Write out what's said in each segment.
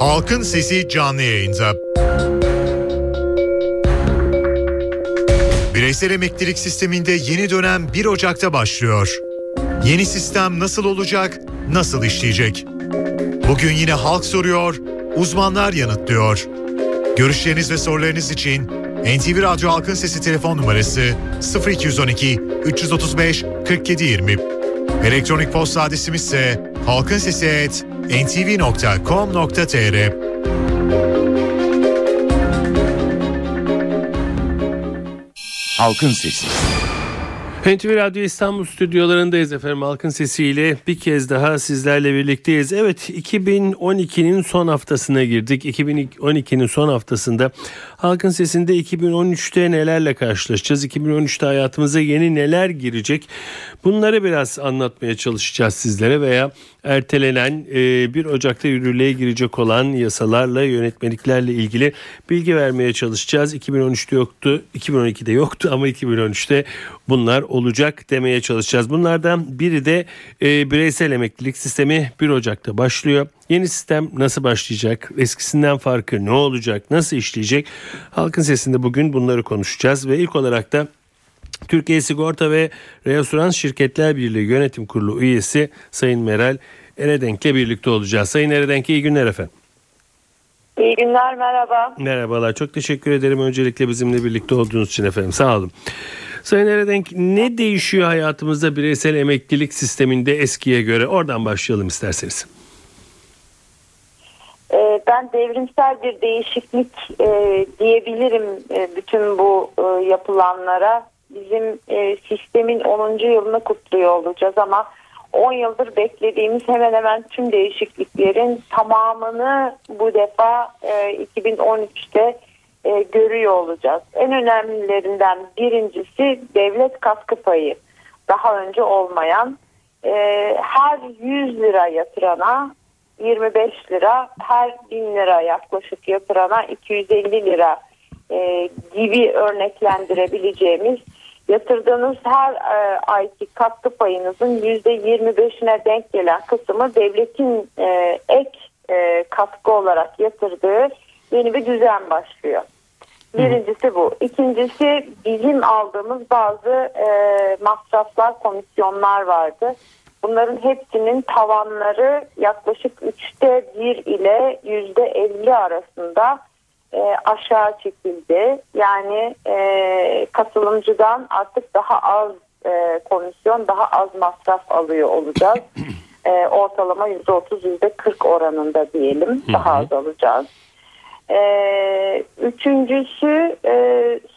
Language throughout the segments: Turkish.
Halkın Sesi canlı yayında. Bireysel emeklilik sisteminde yeni dönem 1 Ocak'ta başlıyor. Yeni sistem nasıl olacak, nasıl işleyecek? Bugün yine halk soruyor, uzmanlar yanıtlıyor. Görüşleriniz ve sorularınız için NTV Radyo Halkın Sesi telefon numarası 0212 335 4720. Elektronik posta adresimiz ise halkinsesi@ntv.com.tr. Halkın Sesi. NTV Radyo İstanbul stüdyolarındayız efendim. Halkın sesiyle bir kez daha sizlerle birlikteyiz. Evet 2012'nin son haftasına girdik. 2012'nin son haftasında Halkın Sesi'nde 2013'te nelerle karşılaşacağız? 2013'te hayatımıza yeni neler girecek? Bunları biraz anlatmaya çalışacağız sizlere veya ertelenen 1 Ocak'ta yürürlüğe girecek olan yasalarla yönetmeliklerle ilgili bilgi vermeye çalışacağız. 2013'te yoktu, 2012'de yoktu ama 2013'te bunlar olacak demeye çalışacağız. Bunlardan biri de e, bireysel emeklilik sistemi 1 Ocak'ta başlıyor. Yeni sistem nasıl başlayacak? Eskisinden farkı ne olacak? Nasıl işleyecek? Halkın sesinde bugün bunları konuşacağız ve ilk olarak da Türkiye Sigorta ve Reasürans Şirketler Birliği Yönetim Kurulu üyesi Sayın Meral Eredenk'le birlikte olacağız. Sayın Eredenk iyi günler efendim. İyi günler merhaba. Merhabalar çok teşekkür ederim öncelikle bizimle birlikte olduğunuz için efendim sağ olun. Sayın Eredenk ne değişiyor hayatımızda bireysel emeklilik sisteminde eskiye göre? Oradan başlayalım isterseniz. Ben devrimsel bir değişiklik e, diyebilirim e, bütün bu e, yapılanlara. Bizim sistemin 10. yılını kutluyor olacağız ama 10 yıldır beklediğimiz hemen hemen tüm değişikliklerin tamamını bu defa 2013'te görüyor olacağız. En önemlilerinden birincisi devlet katkı payı. Daha önce olmayan her 100 lira yatırana 25 lira her 1000 lira yaklaşık yatırana 250 lira e, gibi örneklendirebileceğimiz yatırdığınız her e, ayki katkı payınızın %25'ine denk gelen kısmı devletin e, ek e, katkı olarak yatırdığı yeni bir düzen başlıyor. Birincisi bu. İkincisi bizim aldığımız bazı e, masraflar, komisyonlar vardı. Bunların hepsinin tavanları yaklaşık üçte bir ile yüzde elli arasında e, aşağı çekildi. Yani e, katılımcıdan artık daha az e, komisyon, daha az masraf alıyor olacağız. e, ortalama yüzde otuz, yüzde kırk oranında diyelim daha az alacağız. Ee, üçüncüsü e,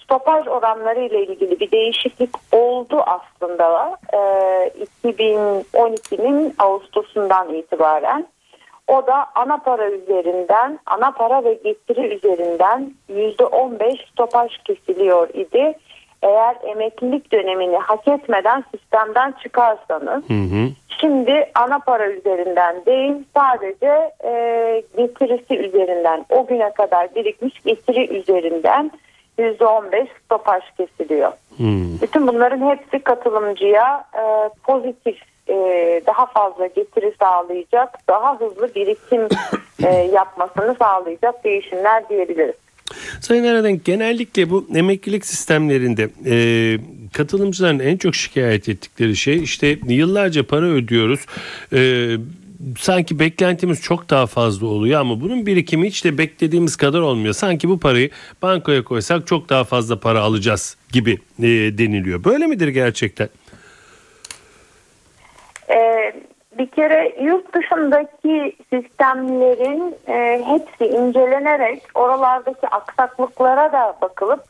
stopaj oranları ile ilgili bir değişiklik oldu aslında ee, 2012'nin Ağustos'undan itibaren. O da ana para üzerinden, ana para ve getiri üzerinden %15 stopaj kesiliyor idi eğer emeklilik dönemini hak etmeden sistemden çıkarsanız hı hı. şimdi ana para üzerinden değil sadece e, getirisi üzerinden o güne kadar birikmiş getiri üzerinden %15 stopaj kesiliyor. Hmm. Bütün bunların hepsi katılımcıya e, pozitif e, daha fazla getiri sağlayacak, daha hızlı birikim e, yapmasını sağlayacak değişimler diyebiliriz. Sayın Eraden genellikle bu emeklilik sistemlerinde e, katılımcıların en çok şikayet ettikleri şey işte yıllarca para ödüyoruz. E, sanki beklentimiz çok daha fazla oluyor ama bunun birikimi hiç de beklediğimiz kadar olmuyor. Sanki bu parayı bankaya koysak çok daha fazla para alacağız gibi e, deniliyor. Böyle midir gerçekten? Evet bir kere yurt dışındaki sistemlerin e, hepsi incelenerek oralardaki aksaklıklara da bakılıp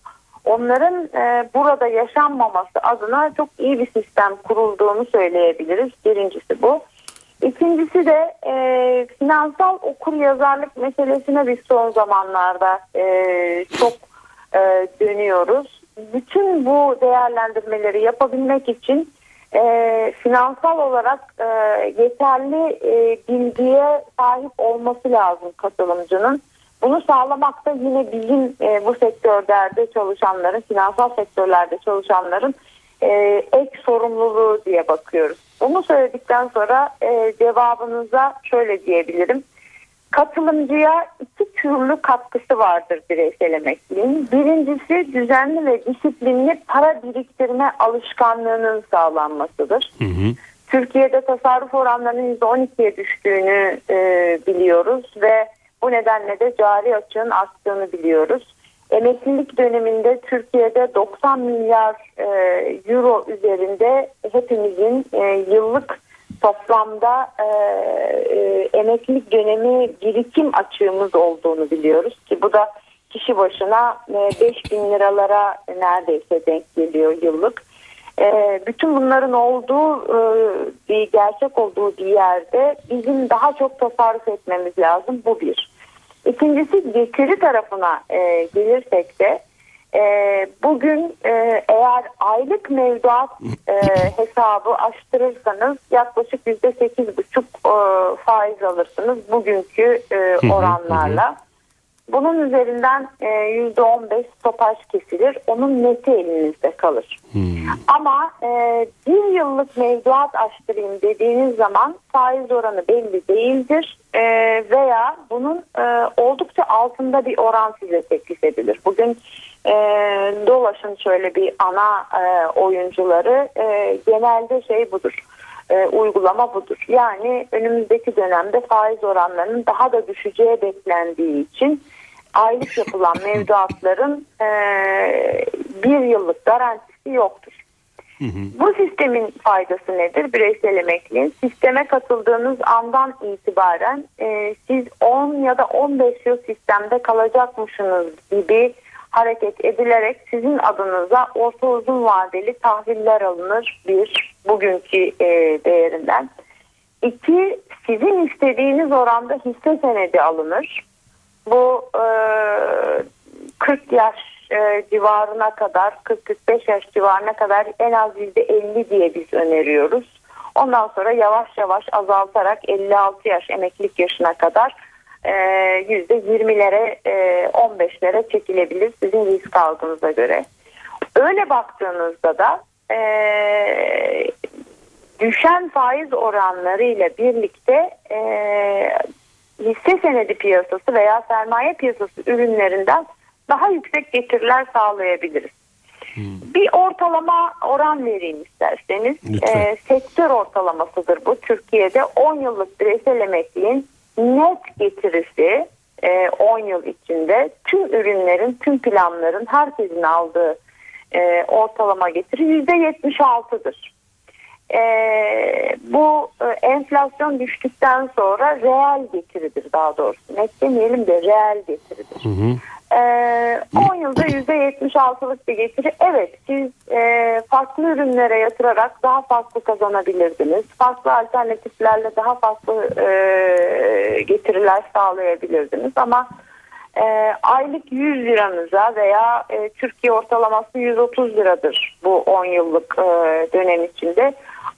onların e, burada yaşanmaması adına çok iyi bir sistem kurulduğunu söyleyebiliriz. Birincisi bu. İkincisi de e, finansal okur yazarlık meselesine biz son zamanlarda e, çok e, dönüyoruz. Bütün bu değerlendirmeleri yapabilmek için e, finansal olarak e, yeterli e, bilgiye sahip olması lazım katılımcının. Bunu sağlamakta yine bizim e, bu sektörlerde çalışanların, finansal sektörlerde çalışanların e, ek sorumluluğu diye bakıyoruz. Bunu söyledikten sonra e, cevabınıza şöyle diyebilirim. Katılımcıya iki türlü katkısı vardır bireysel emekliliğin. Birincisi düzenli ve disiplinli para biriktirme alışkanlığının sağlanmasıdır. Hı hı. Türkiye'de tasarruf oranlarının %12'ye düştüğünü e, biliyoruz ve bu nedenle de cari açığın arttığını biliyoruz. Emeklilik döneminde Türkiye'de 90 milyar e, euro üzerinde hepimizin e, yıllık toplamda e, e, emeklilik dönemi birikim açığımız olduğunu biliyoruz ki bu da kişi başına e, 5 bin liralara neredeyse denk geliyor yıllık. E, bütün bunların olduğu e, bir gerçek olduğu bir yerde bizim daha çok tasarruf etmemiz lazım bu bir. İkincisi getiri tarafına e, gelirsek de e, bugün e, eğer aylık mevduat e, hesabı açtırırsanız yaklaşık yüzde sekiz buçuk e, faiz alırsınız bugünkü e, oranlarla. Bunun üzerinden e, yüzde on beş stopaj kesilir. Onun neti elinizde kalır. Hmm. Ama e, bir yıllık mevduat açtırayım dediğiniz zaman faiz oranı belli değildir. E, veya bunun e, oldukça altında bir oran size teklif edilir. Bugün e, dolaşın şöyle bir ana e, oyuncuları e, genelde şey budur e, uygulama budur. Yani önümüzdeki dönemde faiz oranlarının daha da düşeceği beklendiği için aylık yapılan mevduatların e, bir yıllık garantisi yoktur. Bu sistemin faydası nedir? Bireysel emekliliğin sisteme katıldığınız andan itibaren e, siz 10 ya da 15 yıl sistemde kalacakmışsınız gibi hareket edilerek sizin adınıza orta uzun vadeli tahviller alınır bir bugünkü e, değerinden. İki sizin istediğiniz oranda hisse senedi alınır. Bu e, 40 yaş e, civarına kadar 40-45 yaş civarına kadar en az %50 diye biz öneriyoruz. Ondan sonra yavaş yavaş azaltarak 56 yaş emeklilik yaşına kadar %20'lere e, 15'lere e, çekilebilir sizin risk algınıza göre. Öyle baktığınızda da e, düşen faiz oranları ile birlikte e, hisse senedi piyasası veya sermaye piyasası ürünlerinden daha yüksek getiriler sağlayabiliriz. Hmm. Bir ortalama oran vereyim isterseniz. E, sektör ortalamasıdır bu. Türkiye'de 10 yıllık bireysel emekliliğin net getirisi 10 e, yıl içinde tüm ürünlerin, tüm planların herkesin aldığı e, ortalama getiri %76'dır. E, bu enflasyon düştükten sonra reel getiridir daha doğrusu. Net demeyelim de reel getiridir. Hı hı. 10 ee, yılda %76'lık bir getiri. Evet siz e, farklı ürünlere yatırarak daha fazla kazanabilirdiniz. Farklı alternatiflerle daha fazla e, getiriler sağlayabilirdiniz. Ama e, aylık 100 liranıza veya e, Türkiye ortalaması 130 liradır bu 10 yıllık e, dönem içinde.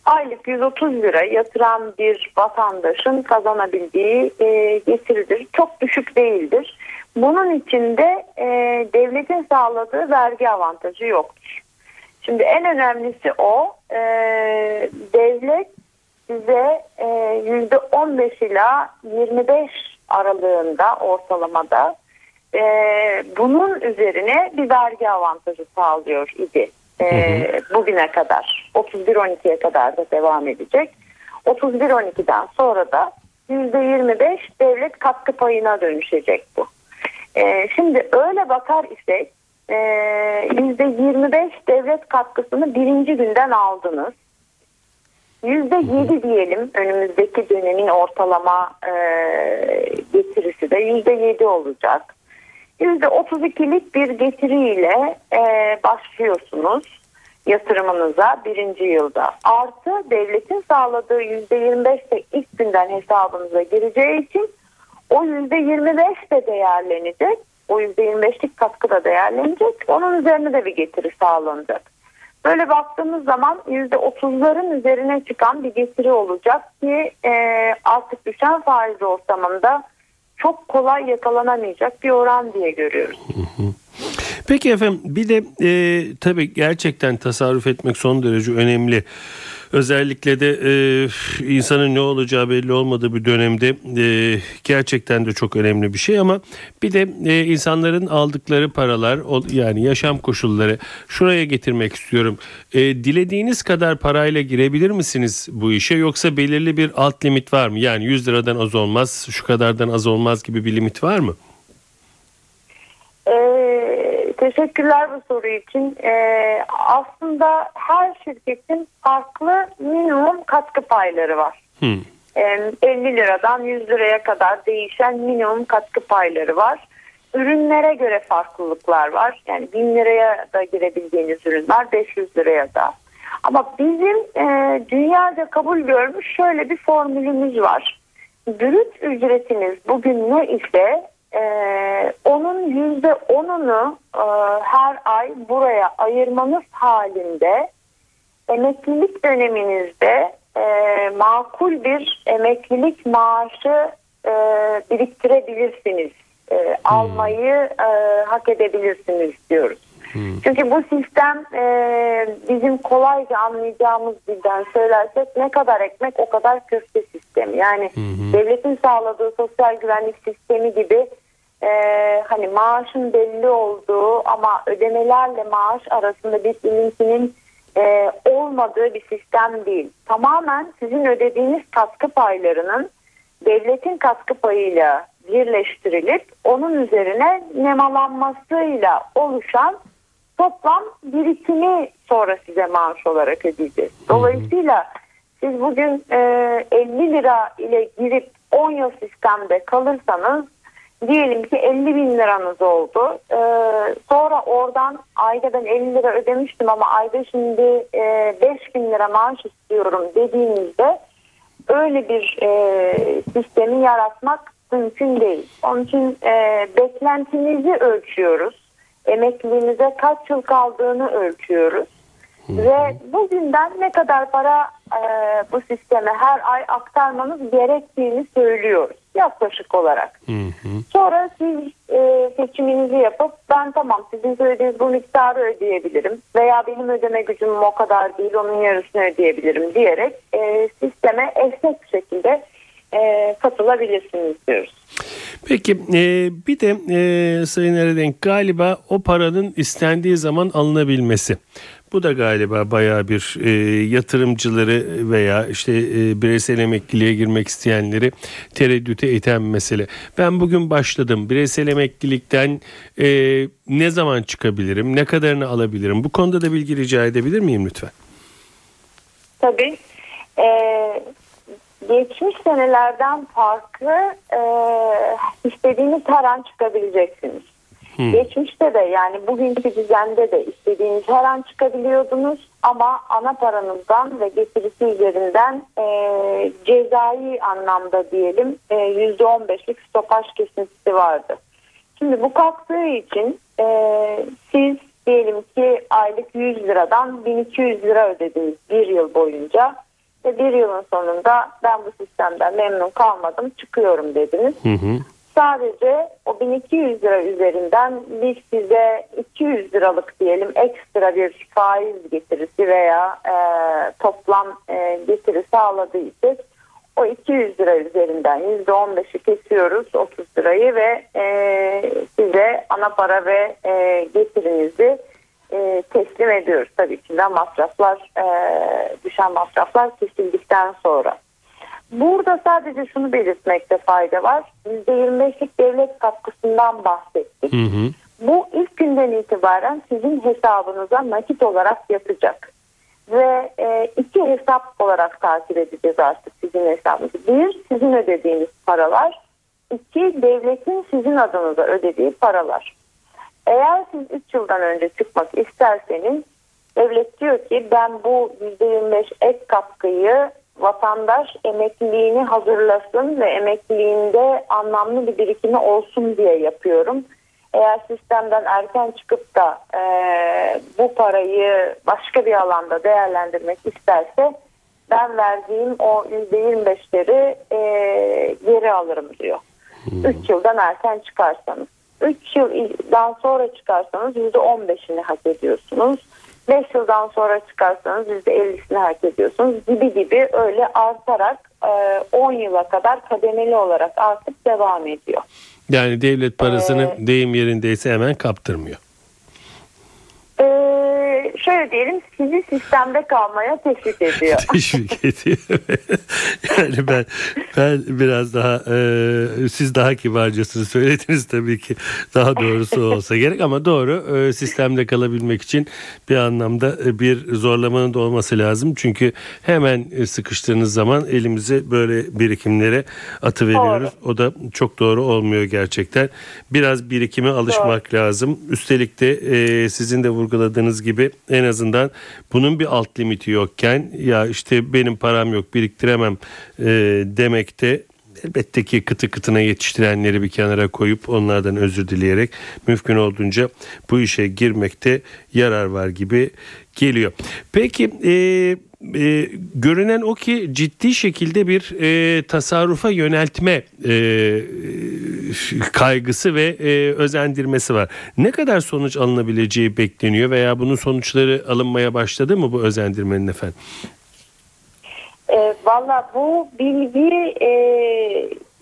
Aylık 130 lira yatıran bir vatandaşın kazanabildiği e, getiridir. Çok düşük değildir. Bunun içinde e, devletin sağladığı vergi avantajı yoktur. Şimdi en önemlisi o e, devlet size e, yüzde 15 ila 25 aralığında ortalamada e, bunun üzerine bir vergi avantajı sağlıyor idi e, bugüne kadar 31-12'ye kadar da devam edecek 31-12'den sonra da %25 devlet katkı payına dönüşecek bu. E, şimdi öyle bakar isek e, %25 devlet katkısını birinci günden aldınız. %7 diyelim önümüzdeki dönemin ortalama e, getirisi de %7 olacak. %32'lik bir getiriyle e, başlıyorsunuz yatırımınıza birinci yılda. Artı devletin sağladığı %25 de ilk günden hesabınıza gireceği için o yüzde 25 de değerlenecek. O yüzde 25'lik katkı da değerlenecek. Onun üzerine de bir getiri sağlanacak. Böyle baktığımız zaman yüzde 30'ların üzerine çıkan bir getiri olacak ki e, artık düşen faiz ortamında çok kolay yakalanamayacak bir oran diye görüyoruz. Peki efendim bir de e, tabii gerçekten tasarruf etmek son derece önemli. Özellikle de e, insanın ne olacağı belli olmadığı bir dönemde e, gerçekten de çok önemli bir şey ama bir de e, insanların aldıkları paralar yani yaşam koşulları şuraya getirmek istiyorum. E, dilediğiniz kadar parayla girebilir misiniz bu işe yoksa belirli bir alt limit var mı? Yani 100 liradan az olmaz, şu kadardan az olmaz gibi bir limit var mı? Ee, teşekkürler bu soru için. Ee, aslında her şirketin farklı minimum katkı payları var. Hmm. Ee, 50 liradan 100 liraya kadar değişen minimum katkı payları var. Ürünlere göre farklılıklar var. Yani 1000 liraya da girebileceğiniz ürün var, 500 liraya da. Ama bizim e, dünyaca kabul görmüş şöyle bir formülümüz var. Brüt ücretiniz bugün ne ise e, onun yüzde onunu e, her ay buraya ayırmanız halinde emeklilik döneminizde e, makul bir emeklilik maaşı e, biriktirebilirsiniz. E, hmm. Almayı e, hak edebilirsiniz diyoruz. Hmm. Çünkü bu sistem e, bizim kolayca anlayacağımız dilden söylersek ne kadar ekmek o kadar köfte sistemi. Yani hmm. devletin sağladığı sosyal güvenlik sistemi gibi e, hani maaşın belli olduğu ama ödemelerle maaş arasında bir ilintinin e, olmadığı bir sistem değil. Tamamen sizin ödediğiniz katkı paylarının devletin katkı payıyla birleştirilip onun üzerine nemalanmasıyla oluşan toplam birikimi sonra size maaş olarak ödeyeceğiz. Dolayısıyla siz bugün e, 50 lira ile girip 10 yıl sistemde kalırsanız diyelim ki 50 bin liranız oldu. Ee, sonra oradan ayda ben 50 lira ödemiştim ama ayda şimdi e, 5 bin lira maaş istiyorum dediğinizde öyle bir e, sistemi yaratmak mümkün değil. Onun için e, beklentinizi ölçüyoruz. Emekliliğinize kaç yıl kaldığını ölçüyoruz. Ve bugünden ne kadar para e, bu sisteme her ay aktarmanız gerektiğini söylüyoruz yaklaşık olarak. Hı hı. Sonra siz e, seçiminizi yapıp ben tamam sizin söylediğiniz bu miktarı ödeyebilirim veya benim ödeme gücüm o kadar değil onun yarısını ödeyebilirim diyerek e, sisteme esnek bir şekilde e, katılabilirsiniz diyoruz. Peki e, bir de e, Sayın Eredenk galiba o paranın istendiği zaman alınabilmesi. Bu da galiba bayağı bir e, yatırımcıları veya işte e, bireysel emekliliğe girmek isteyenleri tereddüte iten mesele. Ben bugün başladım. Bireysel emeklilikten e, ne zaman çıkabilirim? Ne kadarını alabilirim? Bu konuda da bilgi rica edebilir miyim lütfen? Tabii. Ee, geçmiş senelerden farklı e, istediğiniz her an çıkabileceksiniz. Hmm. Geçmişte de yani bugünkü düzende de istediğiniz her an çıkabiliyordunuz ama ana paranızdan ve getirisi üzerinden e, cezai anlamda diyelim e, %15'lik stopaj kesintisi vardı. Şimdi bu kalktığı için e, siz diyelim ki aylık 100 liradan 1200 lira ödediniz bir yıl boyunca ve bir yılın sonunda ben bu sistemden memnun kalmadım çıkıyorum dediniz. Hı hı. Sadece o 1200 lira üzerinden biz size 200 liralık diyelim ekstra bir faiz getirisi veya e, toplam e, getiri sağladıysak o 200 lira üzerinden %15'i kesiyoruz 30 lirayı ve e, size ana para ve e, getirinizi e, teslim ediyoruz. Tabii de masraflar e, düşen masraflar kesildikten sonra. Burada sadece şunu belirtmekte fayda var. %25'lik devlet katkısından bahsettik. Hı hı. Bu ilk günden itibaren sizin hesabınıza nakit olarak yatacak. Ve e, iki hesap olarak takip edeceğiz artık sizin hesabınızı. Bir, sizin ödediğiniz paralar. İki, devletin sizin adınıza ödediği paralar. Eğer siz 3 yıldan önce çıkmak isterseniz devlet diyor ki ben bu %25 ek katkıyı vatandaş emekliliğini hazırlasın ve emekliliğinde anlamlı bir birikimi olsun diye yapıyorum. Eğer sistemden erken çıkıp da e, bu parayı başka bir alanda değerlendirmek isterse ben verdiğim o %25'leri e, geri alırım diyor. 3 hmm. yıldan erken çıkarsanız. 3 yıldan sonra çıkarsanız %15'ini hak ediyorsunuz. 5 yıldan sonra çıkarsanız %50'sini hak ediyorsunuz gibi gibi öyle artarak 10 e, yıla kadar kademeli olarak artık devam ediyor. Yani devlet parasını ee, deyim yerindeyse hemen kaptırmıyor. Şöyle diyelim sizi sistemde kalmaya teşvik ediyor. teşvik ediyor. yani ben ben biraz daha e, siz daha kibarcasını söylediniz tabii ki daha doğrusu olsa gerek ama doğru e, sistemde kalabilmek için bir anlamda e, bir zorlamanın da olması lazım. Çünkü hemen e, sıkıştığınız zaman elimize böyle birikimlere atı veriyoruz. O da çok doğru olmuyor gerçekten. Biraz birikime alışmak doğru. lazım. Üstelik de e, sizin de vurguladığınız gibi en azından bunun bir alt limiti yokken ya işte benim param yok biriktiremem e, demekte elbette ki kıtı kıtına yetiştirenleri bir kenara koyup onlardan özür dileyerek mümkün olduğunca bu işe girmekte yarar var gibi geliyor. Peki e, e, görünen o ki ciddi şekilde bir e, tasarrufa yöneltme e, kaygısı ve e, özendirmesi var. Ne kadar sonuç alınabileceği bekleniyor veya bunun sonuçları alınmaya başladı mı bu özendirmenin efendim? E, Valla bu bilgi e,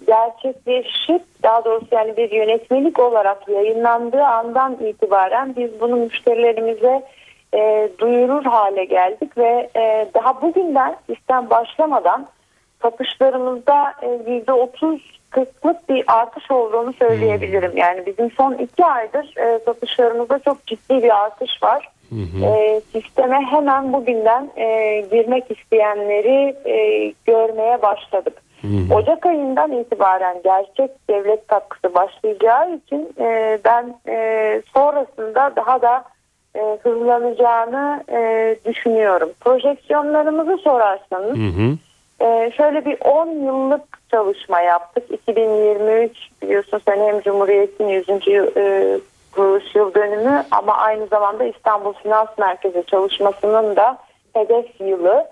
gerçekleşip daha doğrusu yani bir yönetmelik olarak yayınlandığı andan itibaren biz bunu müşterilerimize e, duyurur hale geldik ve e, daha bugünden sistem başlamadan satışlarımızda yüzde otuz kısmık bir artış olduğunu söyleyebilirim. Hmm. Yani bizim son iki aydır e, satışlarımızda çok ciddi bir artış var. E, sisteme hemen bugünden e, girmek isteyenleri e, görmeye başladık. Hı Ocak ayından itibaren gerçek devlet katkısı başlayacağı için e, ben e, sonrasında daha da e, hızlanacağını e, düşünüyorum. Projeksiyonlarımızı sorarsanız hı hı. E, şöyle bir 10 yıllık çalışma yaptık. 2023 biliyorsun sen hem Cumhuriyet'in 100. E, kuruluş yıl dönümü ama aynı zamanda İstanbul Finans Merkezi çalışmasının da hedef yılı.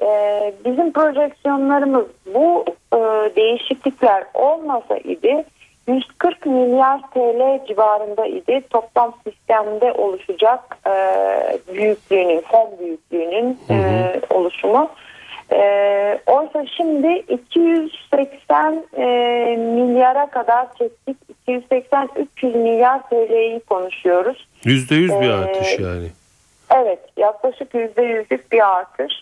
E, bizim projeksiyonlarımız bu e, değişiklikler olmasa idi 140 milyar TL civarında idi toplam sistemde oluşacak e, büyüklüğünün, fon büyüklüğünün e, oluşumu. E, oysa şimdi 280 e, milyara kadar çektik. 280-300 milyar TL'yi konuşuyoruz. %100 bir e, artış yani. Evet yaklaşık %100'lük bir artış.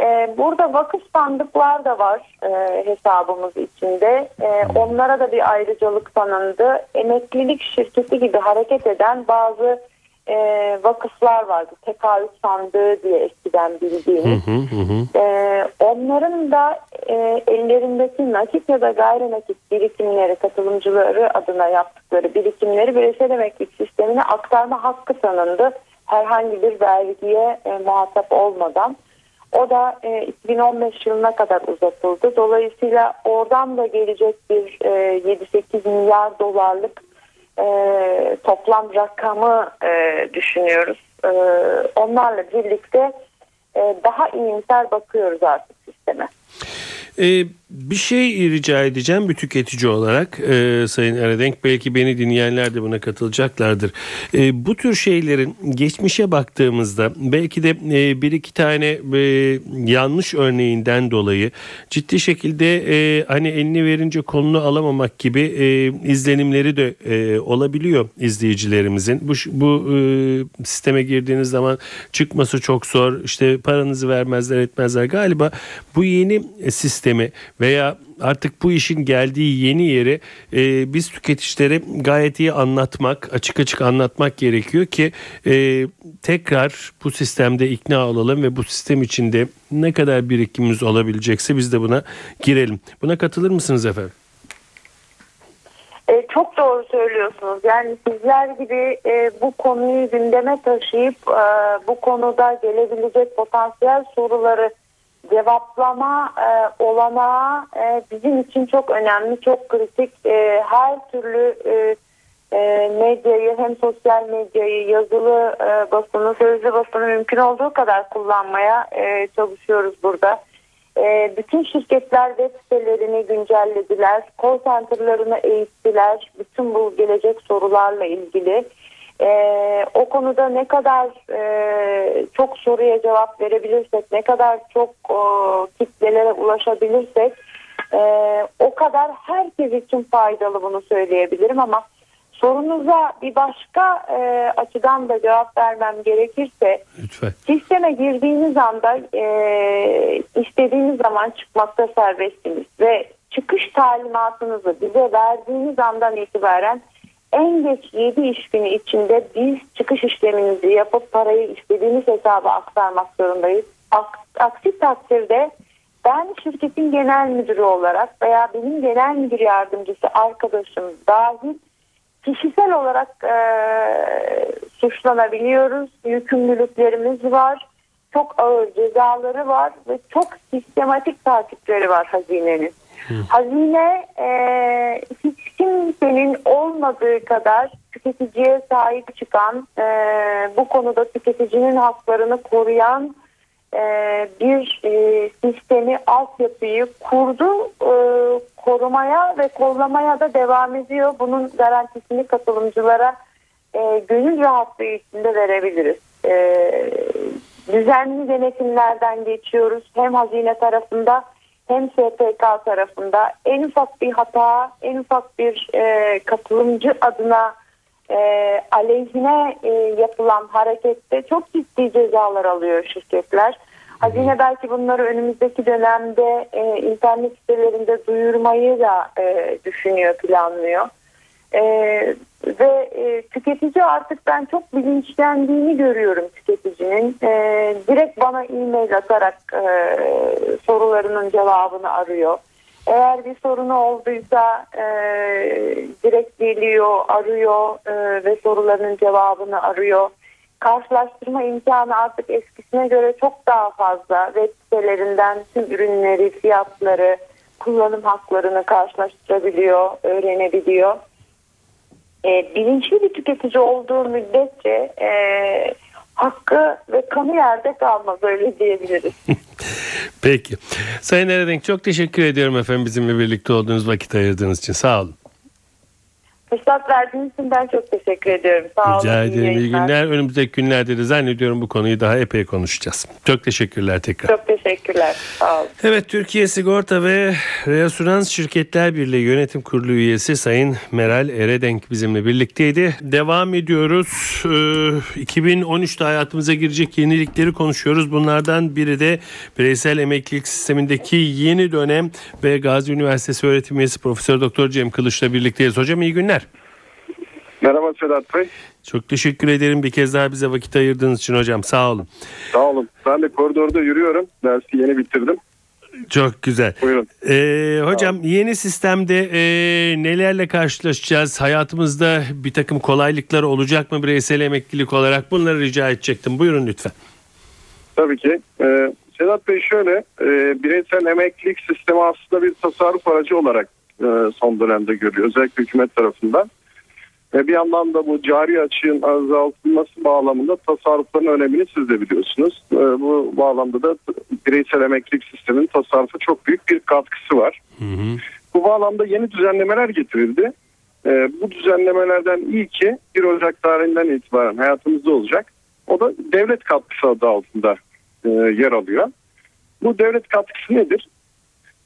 Ee, burada vakıf sandıklar da var e, hesabımız içinde. E, onlara da bir ayrıcalık tanındı. Emeklilik şirketi gibi hareket eden bazı e, vakıflar vardı. Tekaüt sandığı diye eskiden bildiğimiz. Hı hı hı. E, onların da e, ellerindeki nakit ya da gayrimakit birikimleri, katılımcıları adına yaptıkları birikimleri bireysel emeklilik sistemine aktarma hakkı tanındı. Herhangi bir vergiye e, muhatap olmadan. O da e, 2015 yılına kadar uzatıldı. Dolayısıyla oradan da gelecek bir e, 7-8 milyar dolarlık e, toplam rakamı e, düşünüyoruz. E, onlarla birlikte e, daha iyimser bakıyoruz artık sisteme. Ee, bir şey rica edeceğim bir tüketici olarak e, Sayın Eradenk belki beni dinleyenler de buna katılacaklardır. E, bu tür şeylerin geçmişe baktığımızda belki de e, bir iki tane e, yanlış örneğinden dolayı ciddi şekilde e, hani elini verince kolunu alamamak gibi e, izlenimleri de e, olabiliyor izleyicilerimizin. Bu, bu e, sisteme girdiğiniz zaman çıkması çok zor işte paranızı vermezler etmezler galiba bu yeni sistemi veya artık bu işin geldiği yeni yeri e, biz tüketicilere gayet iyi anlatmak, açık açık anlatmak gerekiyor ki e, tekrar bu sistemde ikna olalım ve bu sistem içinde ne kadar birikimimiz olabilecekse biz de buna girelim. Buna katılır mısınız efendim? E, çok doğru söylüyorsunuz. Yani sizler gibi e, bu konuyu gündeme taşıyıp e, bu konuda gelebilecek potansiyel soruları cevaplama e, olanağı e, bizim için çok önemli, çok kritik. E, her türlü e, e, medyayı hem sosyal medyayı, yazılı e, basını, sözlü basını mümkün olduğu kadar kullanmaya e, çalışıyoruz burada. E, bütün şirketler web sitelerini güncellediler, call center'larını eğittiler. Bütün bu gelecek sorularla ilgili. Ee, o konuda ne kadar e, çok soruya cevap verebilirsek, ne kadar çok e, kitlelere ulaşabilirsek e, o kadar herkes için faydalı bunu söyleyebilirim ama sorunuza bir başka e, açıdan da cevap vermem gerekirse Lütfen. sisteme girdiğiniz anda e, istediğiniz zaman çıkmakta serbestsiniz ve çıkış talimatınızı bize verdiğiniz andan itibaren en geç 7 iş günü içinde biz çıkış işleminizi yapıp parayı istediğiniz hesaba aktarmak zorundayız. Aksi takdirde ben şirketin genel müdürü olarak veya benim genel müdür yardımcısı arkadaşım dahil kişisel olarak e, suçlanabiliyoruz. Yükümlülüklerimiz var. Çok ağır cezaları var ve çok sistematik takipleri var hazinenin. Hazine e, hiç kimsenin olmadığı kadar tüketiciye sahip çıkan, e, bu konuda tüketicinin haklarını koruyan e, bir e, sistemi, altyapıyı kurdu, e, korumaya ve kollamaya da devam ediyor. Bunun garantisini katılımcılara e, gönül rahatlığı içinde verebiliriz. E, düzenli denetimlerden geçiyoruz. Hem hazine tarafında hem SPK tarafında en ufak bir hata, en ufak bir e, katılımcı adına e, aleyhine e, yapılan harekette çok ciddi cezalar alıyor şirketler. Hazine belki bunları önümüzdeki dönemde e, internet sitelerinde duyurmayı da e, düşünüyor, planlıyor. E, ve e, tüketici artık ben çok bilinçlendiğini görüyorum tüketicinin. E, direkt bana e-mail atarak e, sorularının cevabını arıyor. Eğer bir sorunu olduysa e, direkt geliyor, arıyor e, ve sorularının cevabını arıyor. Karşılaştırma imkanı artık eskisine göre çok daha fazla. Web sitelerinden tüm ürünleri, fiyatları, kullanım haklarını karşılaştırabiliyor, öğrenebiliyor e, bilinçli bir tüketici olduğu müddetçe e, hakkı ve kanı yerde kalmaz öyle diyebiliriz. Peki. Sayın Erenk çok teşekkür ediyorum efendim bizimle birlikte olduğunuz vakit ayırdığınız için. Sağ olun. Fırsat verdiğiniz için ben çok teşekkür ediyorum. Sağ olun. Rica ederim. İyi günler. Önümüzdeki günlerde de zannediyorum bu konuyu daha epey konuşacağız. Çok teşekkürler tekrar. Çok teşekkürler. Sağ olun. Evet Türkiye Sigorta ve Reasurans Şirketler Birliği Yönetim Kurulu üyesi Sayın Meral Eredenk bizimle birlikteydi. Devam ediyoruz. Ee, 2013'te hayatımıza girecek yenilikleri konuşuyoruz. Bunlardan biri de bireysel emeklilik sistemindeki yeni dönem ve Gazi Üniversitesi öğretim üyesi Profesör Doktor Cem Kılıç'la birlikteyiz. Hocam iyi günler. Merhaba Sedat Bey. Çok teşekkür ederim bir kez daha bize vakit ayırdığınız için hocam sağ olun. Sağ olun. Ben de koridorda yürüyorum. Dersi yeni bitirdim. Çok güzel. Buyurun. Ee, hocam yeni sistemde e, nelerle karşılaşacağız? Hayatımızda bir takım kolaylıklar olacak mı bireysel emeklilik olarak? Bunları rica edecektim. Buyurun lütfen. Tabii ki. Ee, Sedat Bey şöyle, e, bireysel emeklilik sistemi aslında bir tasarruf aracı olarak e, son dönemde görüyor. Özellikle hükümet tarafından. Ve bir yandan da bu cari açığın azaltılması bağlamında tasarrufların önemini siz de biliyorsunuz. Ee, bu bağlamda da bireysel emeklilik sisteminin tasarrufa çok büyük bir katkısı var. Hı hı. Bu bağlamda yeni düzenlemeler getirildi. Ee, bu düzenlemelerden ilki 1 Ocak tarihinden itibaren hayatımızda olacak. O da devlet katkısı adı altında e, yer alıyor. Bu devlet katkısı nedir?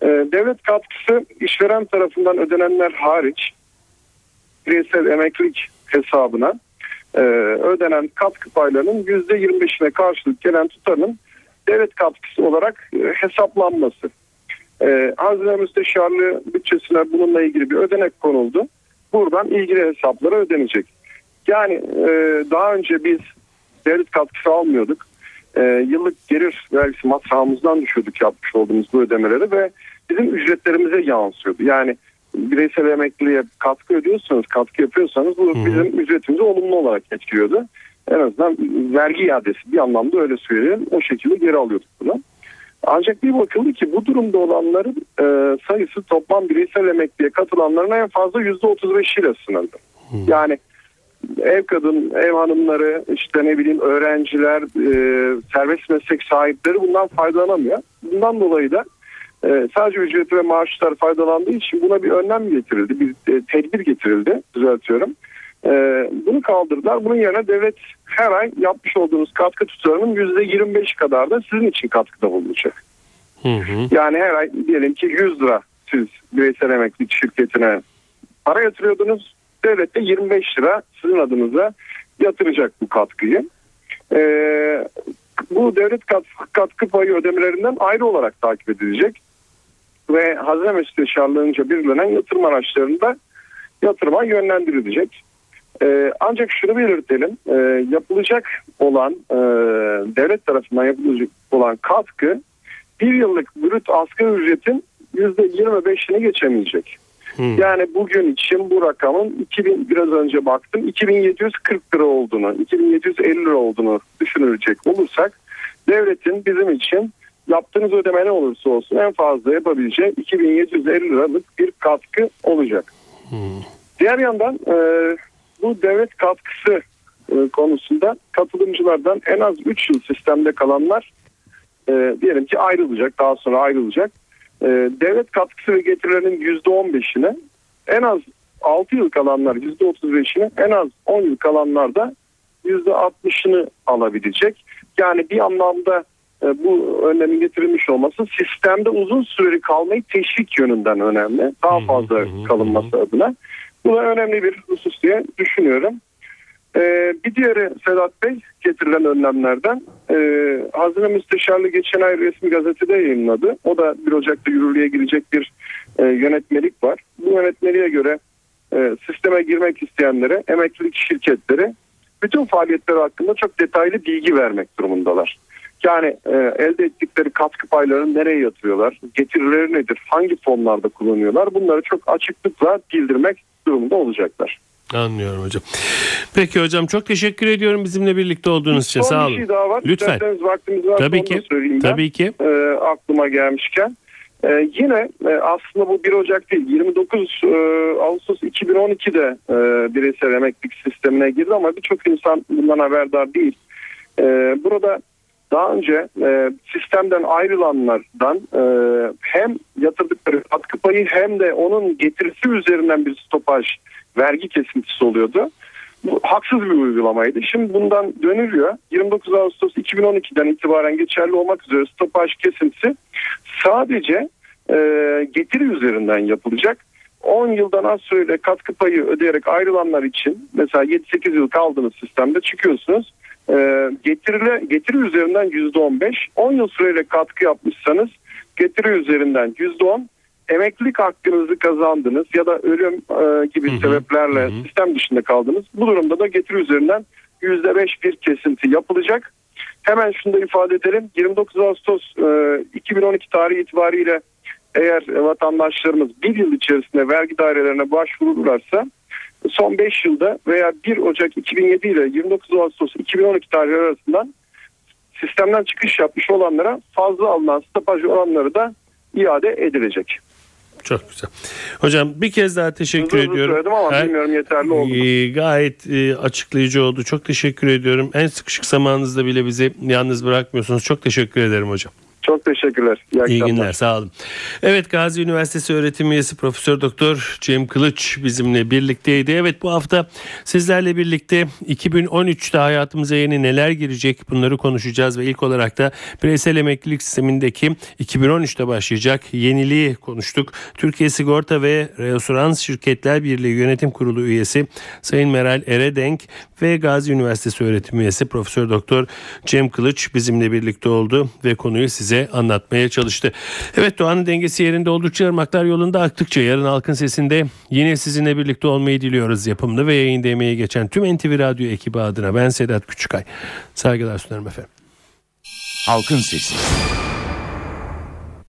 E, devlet katkısı işveren tarafından ödenenler hariç bireysel emeklilik hesabına e, ödenen katkı paylarının %25'ine karşılık gelen tutarının devlet katkısı olarak e, hesaplanması. E, Hazine Müsteşarlığı bütçesine bununla ilgili bir ödenek konuldu. Buradan ilgili hesaplara ödenecek. Yani e, daha önce biz devlet katkısı almıyorduk. E, yıllık gelir vergisi matrağımızdan düşüyorduk yapmış olduğumuz bu ödemeleri ve bizim ücretlerimize yansıyordu. Yani bireysel emekliliğe katkı ödüyorsanız, katkı yapıyorsanız bu bizim ücretimizi olumlu olarak etkiliyordu. En azından vergi iadesi bir anlamda öyle söyleyelim. O şekilde geri alıyorduk bunu. Ancak bir bakıldı ki bu durumda olanların e, sayısı toplam bireysel emekliye katılanların en fazla %35 ile sınırlı. Yani ev kadın, ev hanımları, işte ne bileyim öğrenciler, e, serbest meslek sahipleri bundan faydalanamıyor. Bundan dolayı da e, sadece ücret ve maaşlar faydalandığı için buna bir önlem getirildi, bir e, tedbir getirildi, düzeltiyorum. E, bunu kaldırdılar. Bunun yerine devlet her ay yapmış olduğunuz katkı tutarının %25 kadar da sizin için katkıda bulunacak. Hı hı. Yani her ay diyelim ki 100 lira siz bireysel emeklilik şirketine para yatırıyordunuz. Devlet de 25 lira sizin adınıza yatıracak bu katkıyı. Ee, bu devlet katkı, katkı payı ödemelerinden ayrı olarak takip edilecek. Ve hazine müsteşarlığınca belirlenen yatırım araçlarında yatırıma yönlendirilecek. Ee, ancak şunu belirtelim, ee, yapılacak olan e, devlet tarafından yapılacak olan katkı bir yıllık brüt asgari ücretin %25'ini geçemeyecek. Hmm. Yani bugün için bu rakamın 2000 biraz önce baktım 2740 lira olduğunu, 2750 lira olduğunu düşünülecek olursak devletin bizim için yaptığınız ödeme ne olursa olsun en fazla yapabileceği 2750 liralık bir katkı olacak. Diğer yandan e, bu devlet katkısı e, konusunda katılımcılardan en az 3 yıl sistemde kalanlar e, diyelim ki ayrılacak daha sonra ayrılacak. E, devlet katkısı ve getirilerinin %15'ini en az 6 yıl kalanlar %35'ini en az 10 yıl kalanlar da %60'ını alabilecek. Yani bir anlamda e, bu önlemin getirilmiş olması sistemde uzun süreli kalmayı teşvik yönünden önemli. Daha fazla kalınması adına. Bu da önemli bir husus diye düşünüyorum. Ee, bir diğeri Sedat Bey getirilen önlemlerden e, Hazine Müsteşarlığı geçen ay resmi gazetede yayınladı. O da 1 Ocak'ta yürürlüğe girecek bir e, yönetmelik var. Bu yönetmeliğe göre e, sisteme girmek isteyenlere emeklilik şirketleri bütün faaliyetleri hakkında çok detaylı bilgi vermek durumundalar. Yani e, elde ettikleri katkı paylarını nereye yatırıyorlar, getirileri nedir, hangi fonlarda kullanıyorlar bunları çok açıklıkla bildirmek durumunda olacaklar. Anlıyorum hocam. Peki hocam çok teşekkür ediyorum bizimle birlikte olduğunuz için. Sağ bir olun. şey daha var. Lütfen. İsterseniz vaktimiz var. Tabii ki. Tabii ki. E, aklıma gelmişken. E, yine e, aslında bu 1 Ocak değil 29 e, Ağustos 2012'de e, bireysel emeklilik sistemine girdi ama birçok insan bundan haberdar değil. E, burada daha önce e, sistemden ayrılanlardan e, hem yatırdıkları katkı payı hem de onun getirisi üzerinden bir stopaj vergi kesintisi oluyordu. Bu haksız bir uygulamaydı. Şimdi bundan dönülüyor. 29 Ağustos 2012'den itibaren geçerli olmak üzere stopaj kesintisi sadece e, getiri üzerinden yapılacak. 10 yıldan az süreyle katkı payı ödeyerek ayrılanlar için mesela 7-8 yıl kaldığınız sistemde çıkıyorsunuz. E, getirile, getiri üzerinden %15, 10 yıl süreyle katkı yapmışsanız getiri üzerinden %10, emeklilik hakkınızı kazandınız ya da ölüm e, gibi Hı hı, sebeplerle hı hı. sistem dışında kaldınız. Bu durumda da getiri üzerinden %5 bir kesinti yapılacak. Hemen şunu da ifade edelim. 29 Ağustos e, 2012 tarihi itibariyle eğer vatandaşlarımız bir yıl içerisinde vergi dairelerine başvururlarsa son 5 yılda veya 1 Ocak 2007 ile 29 Ağustos 2012 tarihi arasından sistemden çıkış yapmış olanlara fazla alınan stopaj oranları da iade edilecek. Çok güzel. Hocam bir kez daha teşekkür Hızlı hızlı ediyorum. söyledim ama Her- bilmiyorum yeterli oldu? Ee, gayet e, açıklayıcı oldu. Çok teşekkür ediyorum. En sıkışık zamanınızda bile bizi yalnız bırakmıyorsunuz. Çok teşekkür ederim hocam. Çok teşekkürler. İyi, İyi günler sağ olun. Evet Gazi Üniversitesi öğretim üyesi Profesör Doktor Cem Kılıç bizimle birlikteydi. Evet bu hafta sizlerle birlikte 2013'te hayatımıza yeni neler girecek bunları konuşacağız ve ilk olarak da bireysel emeklilik sistemindeki 2013'te başlayacak yeniliği konuştuk. Türkiye Sigorta ve Reasürans Şirketler Birliği Yönetim Kurulu üyesi Sayın Meral Eredenk ve Gazi Üniversitesi öğretim üyesi Profesör Doktor Cem Kılıç bizimle birlikte oldu ve konuyu size anlatmaya çalıştı. Evet doğanın dengesi yerinde oldukça ırmaklar yolunda aktıkça yarın halkın sesinde yine sizinle birlikte olmayı diliyoruz. Yapımda ve yayında emeği geçen tüm NTV Radyo ekibi adına ben Sedat Küçükay. Saygılar sunarım efendim. Halkın Sesi.